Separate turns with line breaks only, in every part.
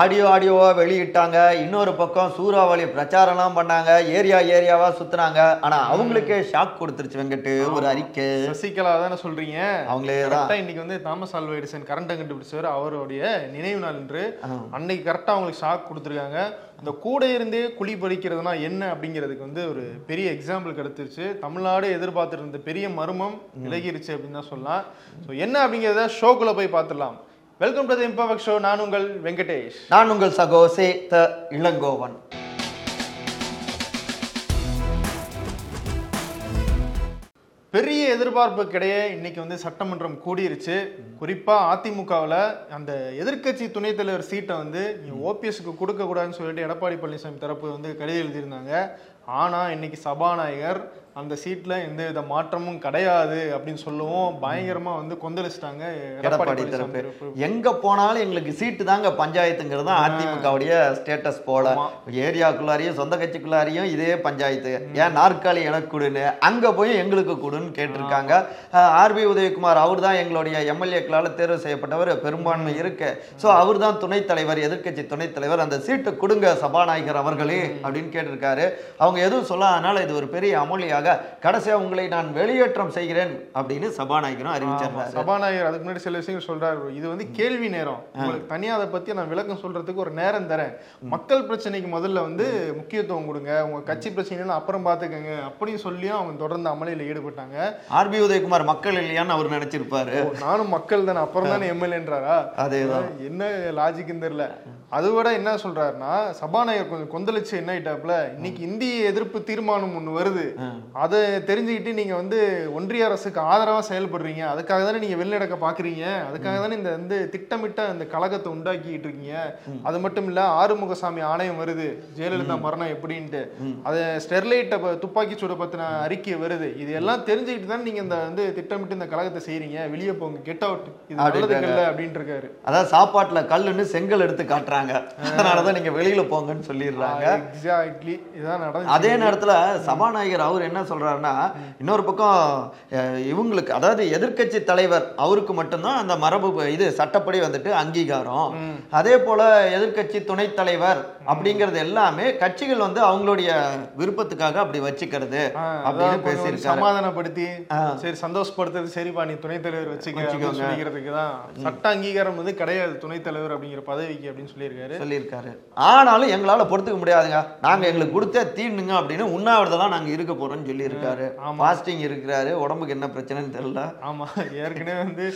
Audio ஆடியோவா வெளியிட்டாங்க. இன்னொரு பக்கம் சூறாவளி பிரச்சாரம்லாம் பண்ணாங்க. ஏரியா ஏரியாவா சுத்துனாங்க. ஆனா அவங்களுக்கே ஷாக் கொடுத்துருச்சு வெங்கட்டு. ஒரு அறிக்கை.
சசிகலா தானே சொல்றீங்க?
அவங்களே தான்.
இன்னைக்கு வந்து தாமஸ் ஆல்வா எடிசன் கரண்ட்டை கண்டுபிடிச்சவர் அவருடைய நினைவு நாள் என்று அன்னைக்கு கரெக்டா அவங்களுக்கு ஷாக் கொடுத்துருக்காங்க. இந்த கூட இருந்தே குழி பறிக்கிறதுனா என்ன அப்படிங்கிறதுக்கு வந்து ஒரு பெரிய எக்ஸாம்பிள் கிடைச்சிருச்சு. தமிழ்நாடு எதிர்பார்த்துட்டு இருந்த பெரிய மர்மம் விலகிருச்சு அப்படின்னு தான் சொல்லலாம். ஸோ என்ன அப்படிங்கிறத ஷோக்குள்ள போய் பார்த்துடலாம். Welcome to the imperfect show நான் உங்கள் வெங்கடேஷ்.
நான் உங்கள் சகோசே த இளங்கோவன்.
பெரிய எதிர்பார்ப்புக்கிடையே இன்னைக்கு வந்து சட்டமன்றம் கூடிருச்சு. குறிப்பா அதிமுகவில் அந்த எதிர்க்கட்சி துணைத் தலைவர் சீட்டை வந்து ஓபிஎஸ்க்கு கொடுக்க கூடாதுன்னு சொல்லிட்டு எடப்பாடி பழனிசாமி தரப்பு வந்து கடிதம் எழுதியிருந்தாங்க. ஆனா இன்னைக்கு சபாநாயகர் அந்த சீட்ல எந்த வித மாற்றமும் கிடையாது அப்படின்னு சொல்லவும் பயங்கரமா வந்து கொந்தளிச்சிட்டாங்க.
எடப்பாடி தரப்பு. எங்க போனாலும் எங்களுக்கு சீட்டு தாங்க பஞ்சாயத்துங்கிறது தான் அதிமுகவுடைய ஸ்டேட்டஸ் போல. ஏரியாக்குள்ளாரையும் சொந்த கட்சிக்குள்ளாரையும் இதே பஞ்சாயத்து. ஏன் நாற்காலி எனக்கு கொடுன்னு அங்க போய் எங்களுக்கு கொடுன்னு கேட்டிருக்காங்க. ஆர்பி உதயகுமார் அவர் தான் எங்களுடைய எம்எல்ஏக்களால் தேர்வு செய்யப்பட்டவர் பெரும்பான்மை இருக்கு. ஸோ அவர் தான் துணைத் தலைவர் எதிர்க்கட்சி துணைத் தலைவர். அந்த சீட்டு கொடுங்க சபாநாயகர் அவர்களே அப்படின்னு கேட்டிருக்காரு. அவங்க எதுவும் சொல்லாதனால இது ஒரு பெரிய அமளியாக கடைசியா உங்களை நான் வெளியேற்றம் செய்கிறேன் அப்படின்னு சபாநாயகரும் அறிவிச்சிடுறாரு
சபாநாயகர் அதுக்கு முன்னாடி சில விஷயங்கள் சொல்றாரு இது வந்து கேள்வி நேரம். உங்களுக்கு தனியா அதை பத்தி நான் விளக்கம் சொல்றதுக்கு ஒரு நேரம் தரேன். மக்கள் பிரச்சனைக்கு முதல்ல வந்து முக்கியத்துவம் கொடுங்க. உங்க கட்சி பிரச்சனைலாம் அப்புறம் பாத்துக்கங்க. அப்படின்னு சொல்லியும் அவங்க தொடர்ந்து அமளியில ஈடுபட்டாங்க.
ஆர்பி உதயகுமார் மக்கள் இல்லையான்னு அவர் நினைச்சிருப்பாரு.
நானும் மக்கள் தானே அப்புறம் தானே எம்எல்ஏன்றாரா?
அதேதான்.
என்ன லாஜிக்னு தெரியல. அதை விட என்ன சொல்றாருன்னா சபாநாயகர் கொஞ்சம் கொந்தளிச்சு என்ன ஆயிட்டாப்ல இன்னைக்கு இந்திய எதிர்ப்பு தீர்மானம் ஒண்ணு வருது. அதை தெரிஞ்சுக்கிட்டு நீங்க வந்து ஒன்றிய அரசுக்கு ஆதரவா செயல்படுறீங்க. அதுக்காக தானே நீங்க வெளிநடக்க பாக்குறீங்க. அதுக்காக தானே இந்த வந்து திட்டமிட்ட இந்த கழகத்தை உண்டாக்கிட்டு இருக்கீங்க. அது மட்டும் இல்ல ஆறுமுகசாமி ஆணையம் வருது. ஜெயலலிதா மரணம் எப்படின்ட்டு. அது ஸ்டெர்லைட்டை துப்பாக்கி சூட பத்தின அறிக்கை வருது. இது எல்லாம் தெரிஞ்சுக்கிட்டு தான் நீங்க இந்த வந்து திட்டமிட்டு இந்த கழகத்தை செய்றீங்க. வெளியே போங்க கெட் அவுட் இது நல்லதுக்கு இல்ல அப்படின்ட்டு இருக்காரு.
அதாவது சாப்பாட்டுல கல்லுன்னு செங்கல் எடுத்து காட்டுறாங்க. அதனாலதான் நீங்க வெளியில போங்கன்னு சொல்லிடுறாங்க.
எக்ஸாக்ட்லி இதான்
அதே நேரத்துல சபாநாயகர் அவர் என்ன சொல்றாருன்னா இன்னொரு பக்கம் இவங்களுக்கு அதாவது எதிர்க்கட்சி தலைவர் அவருக்கு மட்டும்தான் அந்த மரபு இது சட்டப்படி வந்துட்டு அங்கீகாரம். அதே போல எதிர்க்கட்சி துணைத் தலைவர் அப்படிங்கிறது எல்லாமே கட்சிகள் வந்து அவங்களுடைய விருப்பத்துக்காக அப்படி வச்சுக்கிறது அப்படின்னு பேசியிருக்காரு.
சமாதானப்படுத்தி சரி சந்தோஷப்படுத்துறது சரிப்பா நீ துணைத் தலைவர் வச்சுக்க அப்படின்னு சொல்லிக்கிறதுக்கு தான். சட்ட அங்கீகாரம் வந்து கிடையாது துணைத் தலைவர் அப்படிங்கிற பதவிக்கு அப்படின்னு சொல்லியிருக்காரு.
சொல்லியிருக்காரு. ஆனாலும் எங்களால பொறுத்துக்க முடியாதுங்க. நாங்க எங்களுக்கு கொடுத்த தீண்டுங்க அப்படின்னு உண்ணாவிரதெல்லாம் நாங்க இருக்க போறோம்னு சொல்லியிருக்காரு. ஃபாஸ்டிங் இருக்கிறாரு. உடம்புக்கு என்ன பிரச்சனைன்னு தெரியல.
ஆமா ஏற்கனவே வந்து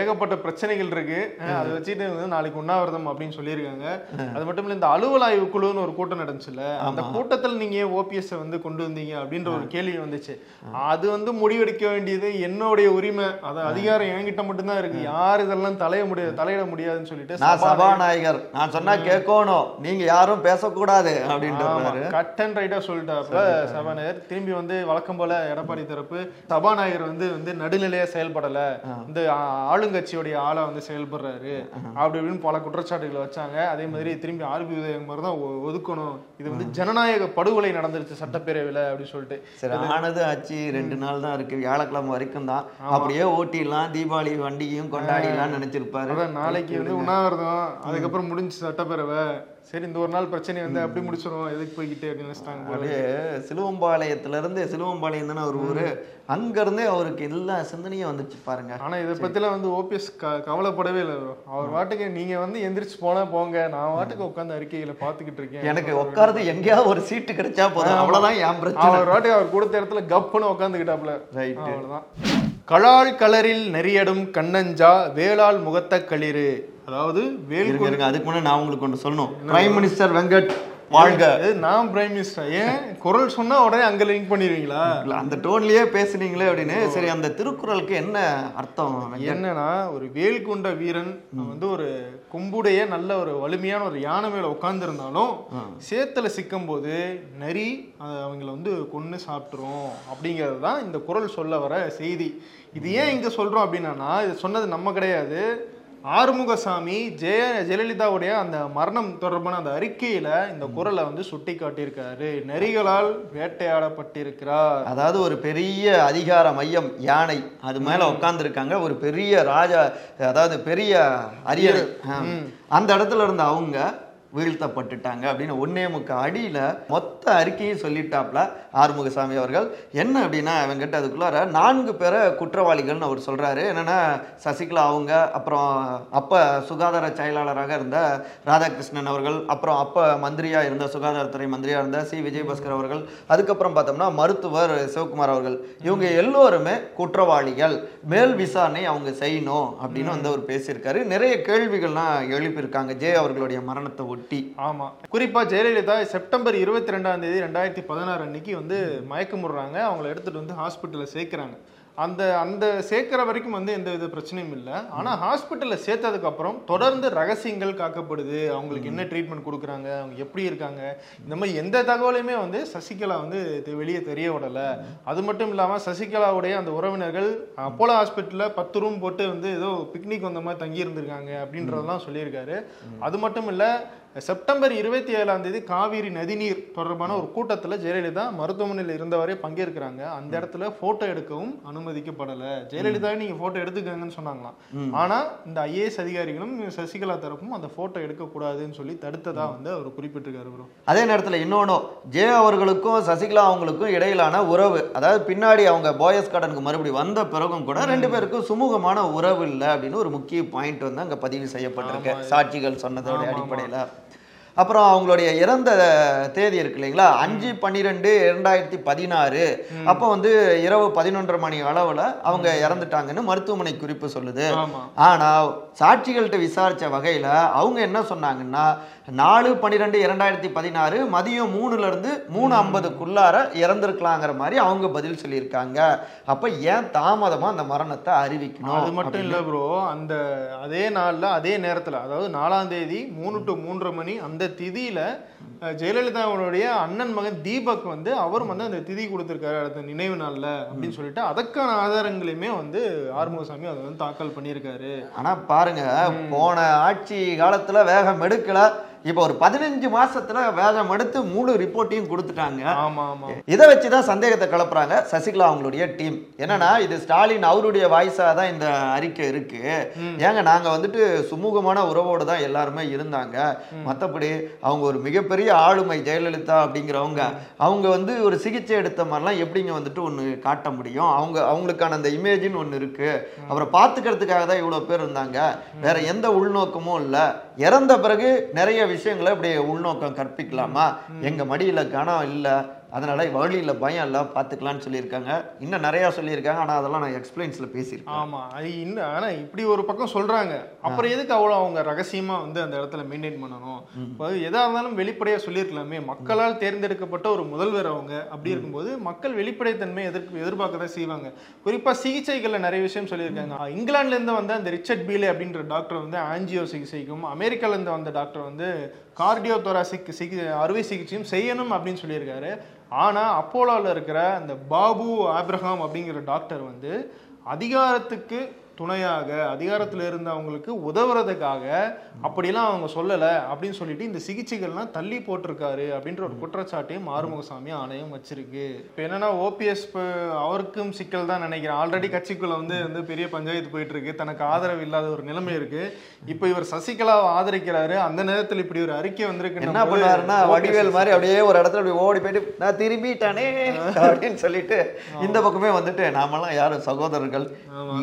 ஏகப்பட்ட பிரச்சனைகள் இருக்கு. அதை வச்சுட்டு நாளைக்கு உண்ணாவிரதம் அப்படின்னு சொல்லியிருக்காங்க. அது மட்டும் இல்ல இந்த அலுவல் ஆய்வு குழுன்னு ஒரு கூட்டம் நடந்துச்சுல்ல? அந்த கூட்டத்தில் நீங்க ஓபிஎஸ் வந்து கொண்டு வந்தீங்க அப்படின்ற ஒரு கேள்வி வந்துச்சு. அது வந்து முடிவெடுக்க வேண்டியது என்னுடைய உரிமை. அது அதிகாரம் என்கிட்ட மட்டும்தான் இருக்கு. யார் இதெல்லாம் தலைய முடியாது தலையிட முடியாதுன்னு சொல்லிட்டு
நான்
சபாநாயகர்
நான் சொன்னா கேட்கணும். நீங்க யாரும் பேசக்கூடாது அப்படின்றாரு
கட் அண்ட் ரைட்டா சொல்லிட்டாப்ல சபாநாயகர். திரும்பி வந்து வழக்கம் போல எடப்பாடி தரப்பு சபாநாயகர் வந்து வந்து நடுநிலையா செயல்படல. இந்த ஆளுங்கட்சியுடைய ஆளா வந்து செயல்படுறாரு. அப்படி இப்படின்னு பல குற்றச்சாட்டுகளை வச்சாங்க. அதே மாதிரி திரும்பி ஆர்பி உதயகுமார் தான் ஒ- ஒதுக்கணும். இது வந்து ஜனநாயக படுகொலை நடந்துருச்சு சட்டப்பேரவையில அப்படின்னு சொல்லிட்டு.
சரி ஆனது ஆச்சு ரெண்டு நாள் தான் இருக்கு. வியாழக்கிழமை வரைக்கும் தான். அப்படியே ஓட்டிடலாம் தீபாவளி வண்டியும் கொண்டாடிடலாம் நினைச்சிருப்பாரு.
நாளைக்கு வந்து உண்ணாவிரதம். அதுக்கப்புறம் முடிஞ்சு சட்டப்பேரவை. சரி இந்த ஒரு நாள் பிரச்சனை வந்து அப்படி முடிச்சிடும் எதுக்கு போய்கிட்டு அப்படின்னு நினைச்சிட்டாங்க.
அப்படியே சிலுவம்பாளையத்துல இருந்து சிலுவம்பாளையம் தானே ஒரு ஊரு? அங்க இருந்தே அவருக்கு எல்லா சிந்தனையும் வந்துச்சு பாருங்க.
ஆனா இதை பத்திலாம் வந்து ஓபிஎஸ் கவலைப்படவே இல்லை. அவர் வாட்டுக்கு நீங்க வந்து எந்திரிச்சு போனா போங்க. நான் வாட்டுக்கு உட்காந்து அறிக்கைகளை பாத்துக்கிட்டு இருக்கேன்.
எனக்கு உட்கார்றது எங்கேயாவது ஒரு சீட்டு கிடைச்சா போதும். அவ்வளவுதான் என் பிரச்சனை.
அவர் வாட்டுக்கு அவர் கொடுத்த இடத்துல கப்புன்னு உட்காந்துக்கிட்டாப்ல
Right.
அவ்வளவுதான். கழால் கலரில் நெறியடும் கண்ணஞ்சா வேளால் முகத்த களிறு. அதாவது வேல்
இருங்க இருங்க அதுக்கு முன்னாடி நான் உங்களுக்கு ஒன்று சொல்லணும். பிரைம் மினிஸ்டர் வெங்கட் வாழ்க.
நான் பிரைம் மினிஸ்டர் ஏன்? குரல் சொன்னா உடனே அங்க லிங்க் பண்ணிடுவீங்களா?
அந்த டோன்லயே பேசுனீங்களே அப்படின்னு. சரி அந்த திருக்குறளுக்கு என்ன அர்த்தம்
என்னன்னா ஒரு வேல் கொண்ட வீரன் வந்து ஒரு கொம்புடைய நல்ல ஒரு வலிமையான ஒரு யானை மேல உட்கார்ந்துருந்தாலும் சேத்துல சிக்கும் போது நரி அவங்கள வந்து கொன்னு சாப்பிட்டுரும். அப்படிங்கிறது தான் இந்த குரல் சொல்ல வர செய்தி. இது ஏன் இங்க சொல்றோம் அப்படின்னா இது சொன்னது நம்ம கிடையாது. ஆறுமுகசாமி ஜெய ஜெயலலிதாவுடைய அந்த மரணம் தொடர்பான அந்த அறிக்கையில இந்த குரலை வந்து சுட்டி காட்டியிருக்காரு நரிகளால் வேட்டையாடப்பட்டிருக்கிறார்.
அதாவது ஒரு பெரிய அதிகார மையம் யானை அது மேல உட்கார்ந்துருக்காங்க. ஒரு பெரிய ராஜா அதாவது பெரிய அரியணை. ஆ. அந்த இடத்துல இருந்த அவங்க வீழ்த்தப்பட்டுட்டாங்க அப்படின்னு ஒன்னே முக்க அடியில் மொத்த அறிக்கையும் சொல்லிட்டாப்ல ஆறுமுகசாமி அவர்கள். என்ன அப்படின்னா அவங்ககிட்ட அதுக்குள்ளார நான்கு பேரை குற்றவாளிகள்னு அவர் சொல்கிறாரு என்னென்னா சசிகலா அவங்க அப்புறம் அப்போ சுகாதார செயலாளராக இருந்த ராதாகிருஷ்ணன் அவர்கள் அப்புறம் அப்போ மந்திரியாக இருந்த சுகாதாரத்துறை மந்திரியாக இருந்த சி. விஜயபாஸ்கர் அவர்கள் அதுக்கப்புறம் பார்த்தோம்னா மருத்துவர் சிவகுமார் அவர்கள். இவங்க எல்லோருமே குற்றவாளிகள். மேல் விசாரணை அவங்க செய்யணும் அப்படின்னு வந்து அவர் பேசியிருக்காரு. நிறைய கேள்விகள்லாம் எழுப்பியிருக்காங்க. ஜே அவர்களுடைய மரணத்தை ஒட்டி
ஆமா. குறிப்பா ஜெயலலிதா செப்டம்பர் இருபத்தி ரெண்டாம் தேதி ரெண்டாயிரத்தி பதினாறு அன்னைக்கு வந்து மயக்கமுடுறாங்க. அவங்கள எடுத்துட்டு வந்து ஹாஸ்பிட்டல்ல சேர்க்கறாங்க. அந்த அந்த சேர்க்கிற வரைக்கும் வந்து எந்த வித பிரச்சனையும் இல்லை. ஆனா ஹாஸ்பிட்டல்ல சேர்த்ததுக்கு அப்புறம் தொடர்ந்து ரகசியங்கள் காக்கப்படுது. அவங்களுக்கு என்ன ட்ரீட்மெண்ட் கொடுக்குறாங்க? அவங்க எப்படி இருக்காங்க? இந்த மாதிரி எந்த தகவலையுமே வந்து சசிகலா வந்து வெளியே தெரிய விடல. அது மட்டும் இல்லாம சசிகலாவுடைய அந்த உறவினர்கள் அப்போலோ ஹாஸ்பிட்டல்ல பத்து ரூம் போட்டு வந்து ஏதோ பிக்னிக் வந்த மாதிரி தங்கி இருந்திருக்காங்க அப்படின்றதெல்லாம் சொல்லியிருக்காரு. அது மட்டும் இல்ல செப்டம்பர் இருபத்தி ஏழாம் தேதி காவிரி நதிநீர் தொடர்பான ஒரு கூட்டத்துல ஜெயலலிதா மருத்துவமனையில் இருந்தவரே பங்கேற்கிறாங்க. அந்த இடத்துல போட்டோ எடுக்கவும் அனுமதிக்கப்படல. ஜெயலலிதா நீங்க போட்டோ எடுத்துக்கங்கன்னு சொன்னாங்களாம். ஆனா இந்த ஐஏஎஸ் அதிகாரிகளும் சசிகலா தரப்பும் அந்த போட்டோ எடுக்க கூடாதுன்னு சொல்லி தடுத்ததா வந்து அவர் குறிப்பிட்டிருக்காரு bro.
அதே நேரத்தில் இன்னொன்றும் ஜே அவர்களுக்கும் சசிகலா அவங்களுக்கும் இடையிலான உறவு அதாவது பின்னாடி அவங்க போயஸ் கார்டனுக்கு மறுபடியும் வந்த பிறகும் கூட ரெண்டு பேருக்கும் சுமூகமான உறவு இல்லை அப்படின்னு ஒரு முக்கிய பாயிண்ட் வந்து அங்கே பதிவு செய்யப்பட்டிருக்கு. சாட்சிகள் சொன்னதோட அடிப்படையில். அப்புறம் அவங்களுடைய இறந்த தேதி இருக்கு இல்லைங்களா? அஞ்சு பன்னிரெண்டு இரண்டாயிரத்தி பதினாறு. அப்போ வந்து இரவு பதினொன்றரை மணி அளவில் அவங்க இறந்துட்டாங்கன்னு மருத்துவமனை குறிப்பு சொல்லுது.
ஆமா.
ஆனா சாட்சிகள்கிட்ட விசாரிச்ச வகையில அவங்க என்ன சொன்னாங்கன்னா நாலு பன்னிரெண்டு இரண்டாயிரத்தி பதினாறு மதியம் மூணுல இருந்து மூணு ஐம்பதுக்குள்ளார இறந்திருக்கலாங்கிற மாதிரி அவங்க பதில் சொல்லியிருக்காங்க. அப்ப ஏன் தாமதமா அந்த மரணத்தை அறிவிக்கணும்
அது மட்டும் இல்ல ப்ரோ அந்த அதே நாள்ல அதே நேரத்துல அதாவது நாலாம் தேதி மூணு டு மூன்றரை மணி அந்த திதியில ஜெயலலிதாவுடைய அண்ணன் மகன் தீபக் வந்து அவரும் வந்து அந்த திதி கொடுத்திருக்காரு அந்த நினைவு நாள்ல அப்படின்னு சொல்லிட்டு அதற்கான ஆதாரங்களையுமே வந்து ஆறுமுகசாமி அதை வந்து தாக்கல் பண்ணியிருக்காரு.
ஆனா பாருங்க போன ஆட்சி காலத்துல வேகம் எடுக்கல. இப்போ ஒரு பதினஞ்சு மாசத்துல வேகம் எடுத்து முழு ரிப்போர்ட்டையும் கொடுத்துட்டாங்க. இதை வச்சு தான் சந்தேகத்தை கிளப்புறாங்க. சசிகலா அவங்களுடைய டீம் என்னன்னா இது ஸ்டாலின் அவருடைய வாய்ஸா தான் இந்த அறிக்கை இருக்கு. ஏங்க நாங்க வந்துட்டு சுமூகமான உறவோடு தான் எல்லாருமே இருந்தாங்க. மத்தபடி அவங்க ஒரு மிகப்பெரிய ஆளுமை ஜெயலலிதா அப்படிங்கிறவங்க அவங்க வந்து ஒரு சிகிச்சை எடுத்த மாதிரிலாம் எப்படிங்க வந்துட்டு ஒன்று காட்ட முடியும்? அவங்க அவங்களுக்கான அந்த இமேஜின்னு ஒன்று இருக்கு. அவரை பார்த்துக்கிறதுக்காக தான் இவ்வளோ பேர் இருந்தாங்க. வேற எந்த உள்நோக்கமும் இல்லை. இறந்த பிறகு நிறைய விஷயங்களை இப்படி உள்நோக்கம் கற்பிக்கலாமா? எங்க மடியில கனம் இல்லை அதனால வழியில பயம் இல்லை பார்த்துக்கலாம்னு சொல்லியிருக்காங்க. இன்னும் நிறையா சொல்லியிருக்காங்க. ஆனால் அதெல்லாம் நான் எக்ஸ்பிளைன்ஸில் பேசியிருக்கேன்.
ஆமா. அது இன்னும் ஆனா இப்படி ஒரு பக்கம் சொல்றாங்க. அப்புறம் எதுக்கு அவ்வளவு அவங்க ரகசியமா வந்து அந்த இடத்துல மெயின்டைன் பண்ணணும்? இப்போ எதா இருந்தாலும் வெளிப்படையா சொல்லியிருக்கலாமே. மக்களால் தேர்ந்தெடுக்கப்பட்ட ஒரு முதல்வர் அவங்க அப்படி இருக்கும்போது மக்கள் வெளிப்படைத்தன்மை எதிர்ப்பு எதிர்பார்க்க தான் செய்வாங்க. குறிப்பா சிகிச்சைகள்ல நிறைய விஷயம் சொல்லியிருக்காங்க. இங்கிலாந்துல இருந்து வந்த அந்த ரிச்சர்ட் பீலே அப்படின்ற டாக்டர் வந்து ஆன்ஜியோ சிகிச்சைக்கும் அமெரிக்கால இருந்து வந்த டாக்டர் வந்து கார்டியோ தொராசிக் சிகி அறுவை சிகிச்சையும் செய்யணும் அப்படின்னு சொல்லியிருக்காரு. ஆனால் அப்போலோவில் இருக்கிற அந்த பாபு ஆப்ரஹாம் அப்படிங்கிற டாக்டர் வந்து அதிகாரத்துக்கு துணையாக அதிகாரத்தில் இருந்தவங்களுக்கு உதவுறதுக்காக அப்படிலாம் அவங்க சொல்லலை அப்படின்னு சொல்லிட்டு இந்த சிகிச்சைகள்லாம் தள்ளி போட்டிருக்காரு அப்படின்ற ஒரு குற்றச்சாட்டையும் ஆறுமுகசாமி ஆணையம் வச்சிருக்கு. இப்போ என்னன்னா ஓபிஎஸ் அவருக்கும் சிக்கல் தான் நினைக்கிறேன். ஆல்ரெடி கட்சிக்குள்ள வந்து வந்து பெரிய பஞ்சாயத்து போயிட்டு இருக்கு தனக்கு ஆதரவு இல்லாத ஒரு நிலைமை இருக்கு. இப்போ இவர் சசிகலாவை ஆதரிக்கிறாரு. அந்த நேரத்தில் இப்படி ஒரு அறிக்கை வந்திருக்கு
என்ன பண்ணுவாருன்னா வடிவேல் மாதிரி அப்படியே ஒரு இடத்துல அப்படி ஓடி போயிட்டு நான் திரும்பிட்டானே அப்படின்னு சொல்லிட்டு இந்த பக்கமே வந்துட்டு நாமெல்லாம் யாரும் சகோதரர்கள்?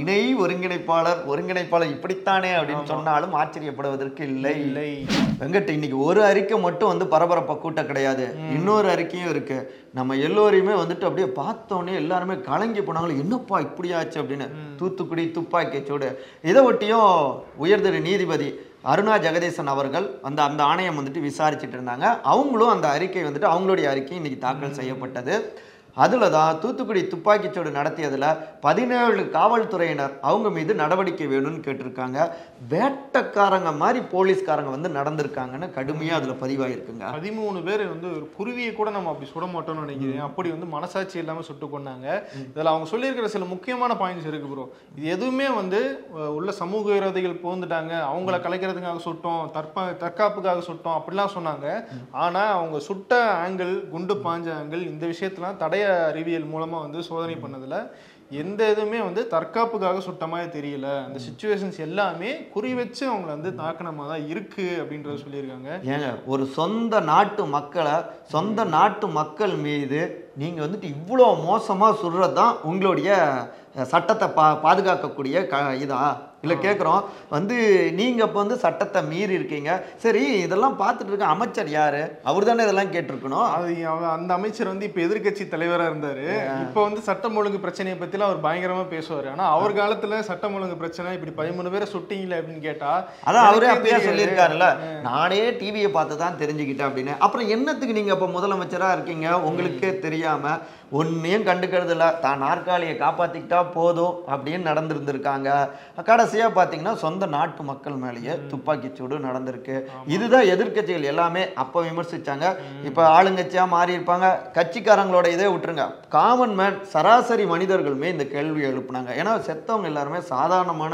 இணை ஒருங்கிணைப்பாளர் ஒருங்கிணைப்பாளர் இப்படித்தானே அப்படின்னு சொன்னாலும் ஆச்சரியப்படுவதற்கு இல்லை.
இல்லை.
வெங்கட் இன்னைக்கு ஒரு அறிக்கை மட்டும் வந்து பரபரப்பை கூட்ட கிடையாது. இன்னொரு அறிக்கையும் இருக்கு. நம்ம எல்லோரையுமே வந்துட்டு அப்படியே பார்த்தோன்னே எல்லாருமே கலங்கி போனாங்களே என்னப்பா இப்படி ஆச்சு? அப்படின்னு. தூத்துக்குடி துப்பாக்கி சூடு. இதை ஒட்டியும் உயர்திரு நீதிபதி அருணா ஜெகதீசன் அவர்கள் அந்த அந்த ஆணையம் வந்துட்டு விசாரிச்சுட்டு இருந்தாங்க. அவங்களும் அந்த அறிக்கை வந்துட்டு அவங்களுடைய அறிக்கை இன்னைக்கு தாக்கல் செய்யப்பட்டது. அதில் தான் தூத்துக்குடி துப்பாக்கிச்சூடு நடத்தியதில் பதினேழு காவல்துறையினர் அவங்க மீது நடவடிக்கை வேணும்னு கேட்டிருக்காங்க. வேட்டக்காரங்க மாதிரி போலீஸ்காரங்க வந்து நடந்திருக்காங்கன்னு கடுமையாக அதில் பதிவாயிருக்குங்க.
பதிமூணு பேர் வந்து ஒரு குருவியை கூட நம்ம அப்படி சுட மாட்டோம்னு நினைக்கிறேன். அப்படி வந்து மனசாட்சி இல்லாம சுட்டு கொண்டாங்க இதுல அவங்க சொல்லியிருக்கிற சில முக்கியமான பாயிண்ட்ஸ் இருக்கு ப்ரோ இது எதுவுமே வந்து உள்ள சமூக விரோதிகள் புகுந்துட்டாங்க. அவங்கள கலைக்கிறதுக்காக சுட்டோம். தற்பா தற்காப்புக்காக சுட்டோம். அப்படிலாம் சொன்னாங்க. ஆனா அவங்க சுட்ட ஆங்கிள் குண்டு பாஞ்ச ஆங்கிள் இந்த விஷயத்தெல்லாம் தடய அறிவியல் மூலமா வந்து சோதனை பண்ணதுல எந்த இதுவுமே வந்து தற்காப்புக்காக சுட்ட மாதிரி தெரியல. அந்த சுச்சுவேஷன்ஸ் எல்லாமே குறி வச்சு அவங்கள வந்து தாக்கினமா தான் இருக்கு அப்படின்றத சொல்லியிருக்காங்க.
ஏங்க ஒரு சொந்த நாட்டு மக்களை சொந்த நாட்டு மக்கள் மீது நீங்கள் வந்துட்டு இவ்வளோ மோசமாக சுடுறது தான் உங்களுடைய சட்டத்தை பா பாதுகாக்கக்கூடிய க இதா? இல்லை கேட்குறோம் வந்து நீங்கள் இப்போ வந்து சட்டத்தை மீறி இருக்கீங்க. சரி இதெல்லாம் பார்த்துட்டு இருக்க அமைச்சர் யார்? அவர் தானே இதெல்லாம் கேட்டிருக்கணும்.
அது அந்த அமைச்சர் வந்து இப்ப எதிர்க்கட்சி தலைவரா இருந்தாரு. இப்ப வந்து சட்டம் ஒழுங்கு பிரச்சனையை பத்திலாம் அவர் பயங்கரமா பேசுவாரு. ஆனா அவர் காலத்துல சட்டம் ஒழுங்கு பிரச்சனை இப்படி பதிமூணு பேரை சுட்டீங்களே அப்படின்னு கேட்டா
அதான் அவரே
தெரியாது.
சொல்லியிருக்காருல்ல. நானே டிவியை பார்த்து தான் தெரிஞ்சுக்கிட்டேன் அப்படின்னு. அப்புறம் என்னத்துக்கு நீங்க இப்போ முதலமைச்சரா இருக்கீங்க? உங்களுக்கே தெரியாம ஒன்னையும் கண்டுக்கிறது இல்ல தான் நாற்காலியை காப்பாத்திக்கிட்டா போதும் அப்படின்னு நடந்திருந்திருக்காங்க. கடைசியா பார்த்தீங்கன்னா சொந்த நாட்டு மக்கள் மேலேயே துப்பாக்கி சூடு நடந்திருக்கு. இதுதான் எதிர்க்கட்சிகள் எல்லாமே அப்போ விமர்சிச்சாங்க. இப்போ ஆளுங்கட்சியா மாறி இருப்பாங்க. கட்சிக்காரங்களோட இதே விட்டுருங்க. காமன் மேன் சராசரி மனிதர்களுமே இந்த கேள்வி எழுப்புனாங்க. ஏன்னா செத்தவங்க எல்லாருமே சாதாரணமான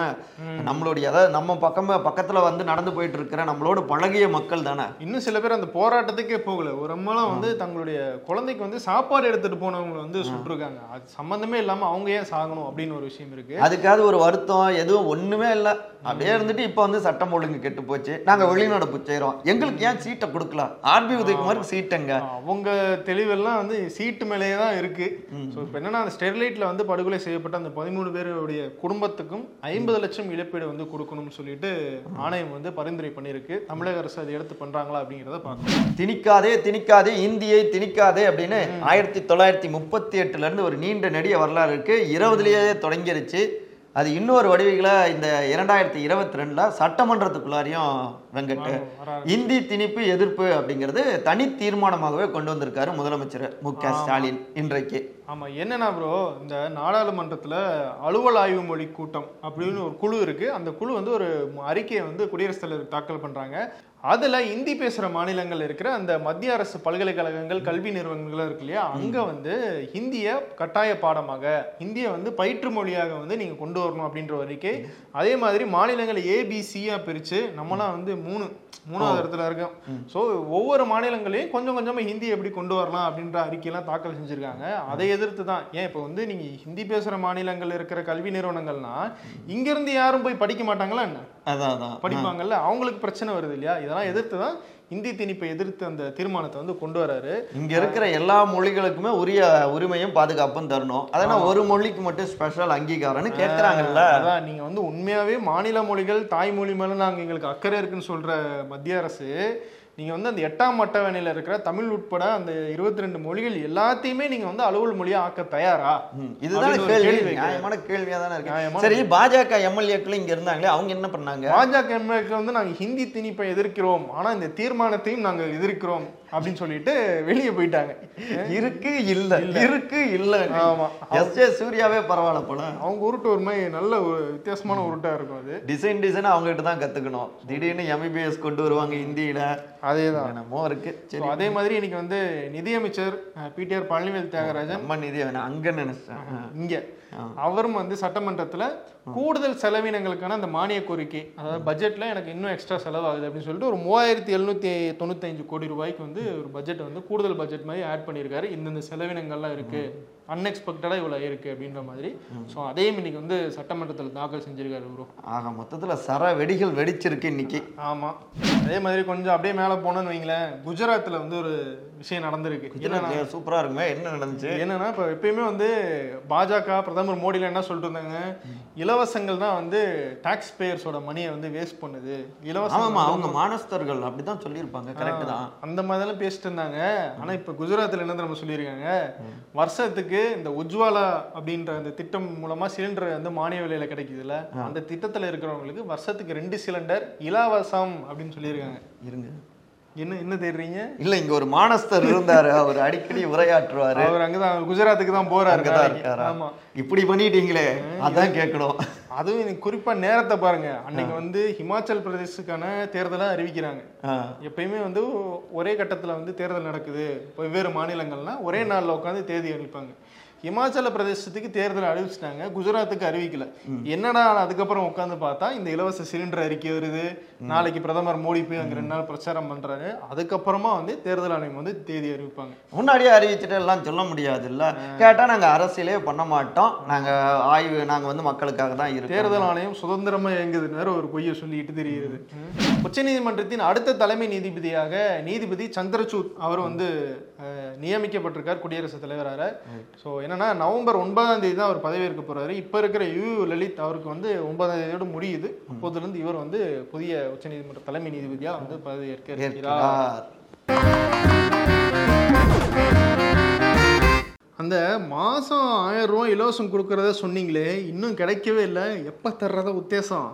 நம்மளுடைய அதாவது நம்ம பக்கமே பக்கத்துல வந்து நடந்து போயிட்டு இருக்கிற நம்மளோட பழகிய மக்கள் தானே.
இன்னும் சில பேர் அந்த போராட்டத்துக்கே போகல. ஒரு அம்மாலாம் வந்து தங்களுடைய குழந்தைக்கு வந்து சாப்பாடு எடுத்துட்டு போனவங்க வந்து சுட்டிருக்காங்க. அது சம்பந்தமே இல்லாம அவங்க ஏன் சாகணும் அப்படின்னு ஒரு விஷயம் இருக்கு.
அதுக்காவது ஒரு வருத்தம் எதுவும் ஒண்ணுமே இல்லை. அப்படியே இருந்துட்டு இப்போ வந்து சட்டம் ஒழுங்கு கெட்டு போச்சு. நாங்க வெளிநடப்பு செய்றோம் எங்களுக்கு ஏன் சீட்டை கொடுக்கல ஆர்பி உதயகுமாருக்கு சீட்டுங்க
அவங்க தெளிவெல்லாம் வந்து சீட்டு மேலேயே தான் இருக்கு. ஸோ இப்போ என்னன்னா அந்த ஸ்டெர்லைட்ல வந்து படுகொலை செய்யப்பட்ட அந்த பதிமூணு பேருடைய குடும்பத்துக்கும் ஐம்பது லட்சம் இழப்பீடு வந்து கொடுக்கணும்னு சொல்லிட்டு ஆணையம் வந்து பரிந்துரை பண்ணியிருக்கு. தமிழக அரசு அதை எடுத்து பண்றாங்களா அப்படிங்கிறத பார்க்கணும்
திணிக்காதே திணிக்காதே இந்தியை திணிக்காதே அப்படின்னு ஆயிரத்தி தொள்ளாயிரத்தி முப்பத்தி எட்டுல இருந்து ஒரு நீண்ட நெடிய வரலாறு இருக்கு. இருபதுலயே தொடங்கிருச்சு. அது இன்னொரு வடிவில இந்த இரண்டாயிரத்தி இருபத்தி ரெண்டில் சட்டமன்றத்துக்குள்ளாரையும் வெங்கட். இந்தி திணிப்பு எதிர்ப்பு அப்படிங்கிறது தனி தீர்மானமாகவே கொண்டு வந்திருக்காரு முதலமைச்சர் மு க ஸ்டாலின் இன்றைக்கு.
ஆமா என்னன்னா ப்ரோ இந்த நாடாளுமன்றத்துல அலுவல் ஆய்வு மொழி கூட்டம் அப்படின்னு ஒரு குழு இருக்கு. அந்த குழு வந்து ஒரு அறிக்கையை வந்து குடியரசுத் தலைவர் தாக்கல் பண்றாங்க. அதுல இந்தி பேசுற மாநிலங்கள் இருக்கிற அந்த மத்திய அரசு பல்கலைக்கழகங்கள் கல்வி நிறுவனங்கள் இருக்கு இல்லையா? அங்க வந்து ஹிந்திய கட்டாய பாடமாக ஹிந்தியை வந்து பயிற்று மொழியாக வந்து நீங்க கொண்டு வரணும் அப்படின்ற அறிக்கை. அதே மாதிரி மாநிலங்கள் ஏபிசியா பிரிச்சு நம்மலாம் வந்து மூணு மூணாவது இடத்துல இருக்கோம் ஸோ ஒவ்வொரு மாநிலங்களையும் கொஞ்சம் கொஞ்சமா ஹிந்தி எப்படி கொண்டு வரலாம் அப்படின்ற அறிக்கையெல்லாம் தாக்கல் செஞ்சிருக்காங்க. அதை எதிர்த்து தான். ஏன் இப்போ வந்து நீங்க ஹிந்தி பேசுற மாநிலங்கள் இருக்கிற கல்வி நிறுவனங்கள்னா இங்க இருந்து யாரும் போய் படிக்க மாட்டாங்களா என்ன?
அதான் அதான்.
படிப்பாங்கல்ல? அவங்களுக்கு பிரச்சனை வருது இல்லையா? இதெல்லாம் எதிர்த்து தான் இந்தி திணிப்பை எதிர்த்து அந்த தீர்மானத்தை வந்து கொண்டு வராரு.
இங்க இருக்கிற எல்லா மொழிகளுக்குமே உரிய உரிமையும் பாதுகாப்பும் தரணும். அதனால் ஒரு மொழிக்கு மட்டும் ஸ்பெஷல் அங்கீகாரம்னு கேட்குறாங்கல்ல
அதான் நீங்க வந்து உண்மையாவே மாநில மொழிகள் தாய்மொழி மேல நாங்க எங்களுக்கு அக்கறை இருக்குன்னு சொல்ற மத்திய அரசு நீங்க வந்து அந்த எட்டாம் அட்டவணையில இருக்கிற தமிழ் உட்பட அந்த இருபத்தி ரெண்டு மொழிகள் எல்லாத்தையுமே நீங்க வந்து அலுவல் மொழியா ஆக்க தயாரா?
இதுதான் கேள்வி. நியாயமான கேள்வியா தானே இருக்கு. சரி பாஜக எம்எல்ஏக்கள் இங்க இருந்தாங்களே அவங்க என்ன பண்ணாங்க?
பாஜக எம்எல்ஏக்கு வந்து நாங்க ஹிந்தி திணிப்பை எதிர்க்கிறோம். ஆனா இந்த தீர்மானத்தையும் நாங்க எதிர்க்கிறோம். அப்படின்னு சொல்லிட்டு வெளியே போயிட்டாங்க.
இருக்கு இல்ல. இருக்கு இல்ல.
ஆமா.
எஸ் ஜே சூர்யாவே பரவாயில்ல போல.
அவங்க உருட்டு ஒரு மாதிரி நல்ல ஒரு வித்தியாசமான உருட்டா இருக்கும் அது.
டிசைன் டிசைன் அவங்க கிட்ட தான் கத்துக்கணும். திடீர்னு எம்பிபிஎஸ் கொண்டு வருவாங்க ஹிந்தியில
அதேதான்.
என்னமோ இருக்கு. சரி.
அதே மாதிரி இன்னைக்கு வந்து நிதியமைச்சர் பிடிஆர் பழனிவேல் தியாகராஜன்.
நம்ம நிதி அங்க நினைச்சேன்.
இங்க. அவரும் வந்து சட்டமன்றத்துல கூடுதல் செலவினங்களுக்கான அந்த மானிய கோரிக்கை அதாவது பட்ஜெட்ல எனக்கு இன்னும் எக்ஸ்ட்ரா செலவாகுது அப்படின்னு சொல்லிட்டு ஒரு மூவாயிரத்தி எழுநூத்தி தொண்ணூத்தஞ்சு கோடி ரூபாய்க்கு வந்து ஒரு பட்ஜெட் வந்து கூடுதல் பட்ஜெட் மாதிரி ஆட் பண்ணியிருக்காரு. இந்தந்த செலவினங்கள்லாம் இருக்கு. அன்எக்ஸ்பெக்டடா இவ்வளவு இருக்கு அப்படின்ற மாதிரி. ஸோ அதையும் இன்னைக்கு வந்து சட்டமன்றத்தில் தாக்கல் செஞ்சிருக்காரு ப்ரோ
ஆக மொத்தத்துல சர வெடிகள் வெடிச்சிருக்கு இன்னைக்கு.
ஆமா. அதே மாதிரி கொஞ்சம் அப்படியே மேல போனோம்னு வைங்களேன் குஜராத்ல வந்து ஒரு விஷயம் நடந்திருக்கு. என்னன்னா
சூப்பரா இருக்குமே என்ன நடந்துச்சு?
என்னன்னா இப்போ எப்பயுமே வந்து பாஜக பிரதமர் மோடிலாம் என்ன சொல்லிட்டு இருந்தாங்க இலவசங்கள் தான் வந்து டாக்ஸ் பேயர்ஸோட மணியை வந்து வேஸ்ட் பண்ணுது. இலவசம்
ஆமாமா அவங்க மானஸ்தர்கள் அப்படிதான் சொல்லியிருப்பாங்க கரெக்ட் தான்.
அந்த மாதிரிலாம் பேசிட்டு இருந்தாங்க. ஆனா இப்ப குஜராத்ல என்ன நம்ம சொல்லியிருக்காங்க? வருஷத்துக்கு இந்த உஜ்வாலா அப்படின்ற அந்த திட்டம் மூலமா சிலிண்டர் வந்து மானிய விலையில கிடைக்குதுல்ல. அந்த திட்டத்துல இருக்கிறவங்களுக்கு வருஷத்துக்கு ரெண்டு சிலிண்டர் இலவசம் அப்படின்னு சொல்லியிருக்காங்க.
இருங்க.
என்ன என்ன தேடுறீங்க?
இல்ல இங்க ஒரு மானஸ்தர் இருந்தாரு. அவர் அடிக்கடி உரையாற்றுவாரு.
அவர் அங்கதான் குஜராத்துக்கு தான் போறாரு? ஆமா.
இப்படி பண்ணிட்டீங்களே. அதான் கேட்கணும்
அதுவும் எனக்கு குறிப்பா நேரத்தை பாருங்க. அன்னைக்கு வந்து ஹிமாச்சல் பிரதேசத்துக்கான தேர்தலை அறிவிக்கிறாங்க. எப்பயுமே வந்து ஒரே கட்டத்துல வந்து தேர்தல் நடக்குது. வெவ்வேறு மாநிலங்கள்னா ஒரே நாள்ல உட்காந்து தேதி அறிவிப்பாங்க இமாச்சல பிரதேசத்துக்கு தேர்தல் அறிவிச்சிட்டாங்க. குஜராத்துக்கு அறிவிக்கல. என்னடா அதுக்கப்புறம் உட்காந்து பார்த்தா இந்த இலவச சிலிண்டர் அறிக்கை வருது. நாளைக்கு பிரதமர் மோடி போய் அங்க ரெண்டு நாள் பிரச்சாரம் பண்றாரு. அதுக்கப்புறமா வந்து தேர்தல் ஆணையம் வந்து தேதி அறிவிப்பாங்க.
முன்னாடியே அறிவிச்சுட்டு எல்லாம் சொல்ல முடியாது இல்ல கேட்டா நாங்க அரசியலே பண்ண மாட்டோம். நாங்க ஆய்வு நாங்க வந்து மக்களுக்காக தான் இருக்கோம்.
தேர்தல் ஆணையம் சுதந்திரமா இயங்குதுன்னு ஒரு பொய்யை சொல்லிட்டு தெரியுது உச்சநீதிமன்றத்தின் அடுத்த தலைமை நீதிபதியாக நீதிபதி சந்திரசூட் அவர் வந்து நியமிக்கப்பட்டிருக்கார் குடியரசுத் தலைவராக ஸோ என்னன்னா நவம்பர் ஒன்பதாம் தேதி தான் அவர் பதவியேற்க போறாரு. இப்போ இருக்கிற யு லலித் அவருக்கு வந்து ஒன்பதாம் தேதியோட முடியுது. அப்போதுலேருந்து இவர் வந்து புதிய உச்சநீதிமன்ற தலைமை நீதிபதியா வந்து பதவியேற்க இருக்கிறார். அந்த மாசம் ஆயிரம் ரூபாய் இலவசம் கொடுக்கறத சொன்னீங்களே இன்னும் கிடைக்கவே இல்லை. எப்ப தர்றத உத்தேசம்?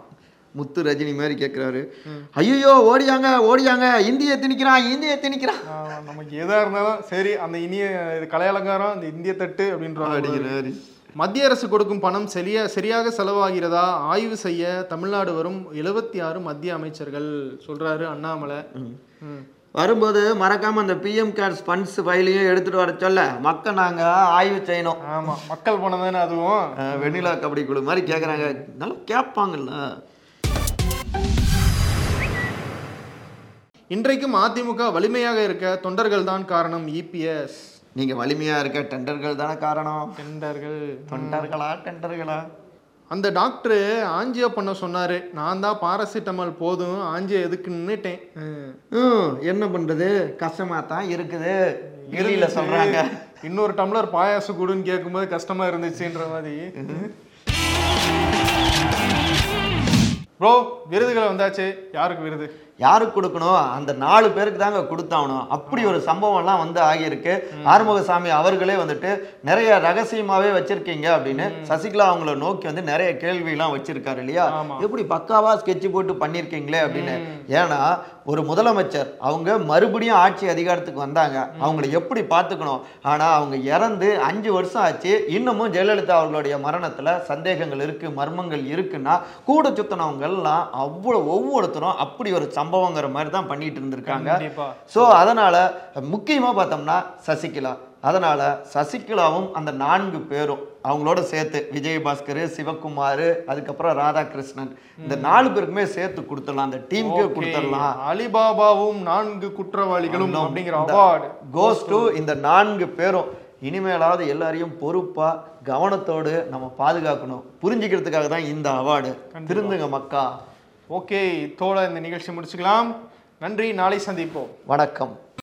முத்து ரஜினி மாதிரி கேக்குறாரு. ஐயோ ஓடியாங்க ஓடியாங்க. இந்திய திணிக்கிறான் இந்திய திணிக்கிறான்.
நமக்கு எதா இருந்தாலும் சரி அந்த இனிய இது கலையலங்காரம் இந்த இந்திய தட்டு அப்படின்ற
அப்படிங்கிறாரு
மத்திய அரசு கொடுக்கும் பணம் சரியா சரியாக செலவாகிறதா ஆய்வு செய்ய தமிழ்நாடு வரும் எழுபத்தி ஆறு மத்திய அமைச்சர்கள் சொல்றாரு அண்ணாமலை.
வரும்போது மறக்காம அந்த பிஎம் கேர்ஸ் ஃபண்ட்ஸ் ஃபைலையும் எடுத்துட்டு வர சொல்ல மக்கள் நாங்க ஆய்வு செய்யணும்.
ஆமா மக்கள் பணம் தானே அதுவும்.
வெண்ணிலா கபடி குழு மாதிரி கேக்குறாங்க. நல்லா கேட்பாங்கல்ல
இன்றைக்கும் அதிமுக வலிமையாக இருக்க தொண்டர்கள் தான் காரணம் இபிஎஸ்
நீங்க வலிமையா இருக்க டெண்டர்கள் தானே காரணம்.
தொண்டர்கள்
தொண்டர்களா டெண்டர்களா?
அந்த டாக்டர் ஆஞ்சியோ பண்ண சொன்னாரு நான் தான் பாராசிட்டமால் போதும் ஆஞ்சியோ எதுக்கு நின்னுட்டேன். ம்.
ம், என்ன பண்றது? கஷ்டமா தான் இருக்குது. கில்லியில சொல்றாங்க.
இன்னொரு டம்ளர் பாயாசம் கொடுன்னு கேட்கும்போது கஷ்டமா இருந்துச்சுன்ற மாதிரி. ப்ரோ விருதுகள் வந்தாச்சு. யாருக்கு விருது?
யாருக்கு கொடுக்கணும்? அந்த நாலு பேருக்கு தாங்க கொடுத்தாகணும். அப்படி ஒரு சம்பவம்லாம் வந்து ஆகியிருக்கு. ஆறுமுகசாமி அவர்களே வந்துட்டு நிறைய ரகசியமாவே வச்சிருக்கீங்க அப்படின்னு சசிகலா அவங்கள நோக்கி வந்து நிறைய கேள்விலாம் வச்சிருக்காரு இல்லையா. எப்படி பக்காவா ஸ்கெட்ச் போட்டு பண்ணியிருக்கீங்களே அப்படின்னு. ஏன்னா ஒரு முதலமைச்சர் அவங்க மறுபடியும் ஆட்சி அதிகாரத்துக்கு வந்தாங்க. அவங்கள எப்படி பார்த்துக்கணும்? ஆனா அவங்க இறந்து அஞ்சு வருஷம் ஆச்சு. இன்னமும் ஜெயலலிதா அவர்களுடைய மரணத்துல சந்தேகங்கள் இருக்கு மர்மங்கள் இருக்குன்னா கூட சுத்தினவங்க எல்லாம் அவ்வளவு ஒவ்வொருத்தரும் அப்படி ஒரு சம்பவங்கிற மாதிரி தான் பண்ணிட்டு இருந்திருக்காங்க. ஸோ அதனால முக்கியமா பார்த்தோம்னா சசிகலா. அதனால சசிகலாவும் அந்த நான்கு பேரும் அவங்களோட சேர்த்து விஜயபாஸ்கர் சிவகுமார் அதுக்கப்புறம் ராதாகிருஷ்ணன். இந்த நாலு பேருக்குமே சேர்த்து கொடுத்துடலாம். அந்த டீமுக்கே. கொடுத்துடலாம்.
அலிபாபாவும் நான்கு குற்றவாளிகளும் அப்படிங்கிற அவார்டு.
கோஸ் டு இந்த நான்கு பேரும். இனிமேலாவது எல்லாரையும் பொறுப்பா கவனத்தோடு நம்ம பாதுகாக்கணும். புரிஞ்சுக்கிறதுக்காக தான் இந்த அவார்டு. திருந்துங்க மக்கா.
ஓகே இத்தோட இந்த நிகழ்ச்சி முடிச்சுக்கலாம். நன்றி நாளை சந்திப்போம்.
வணக்கம்.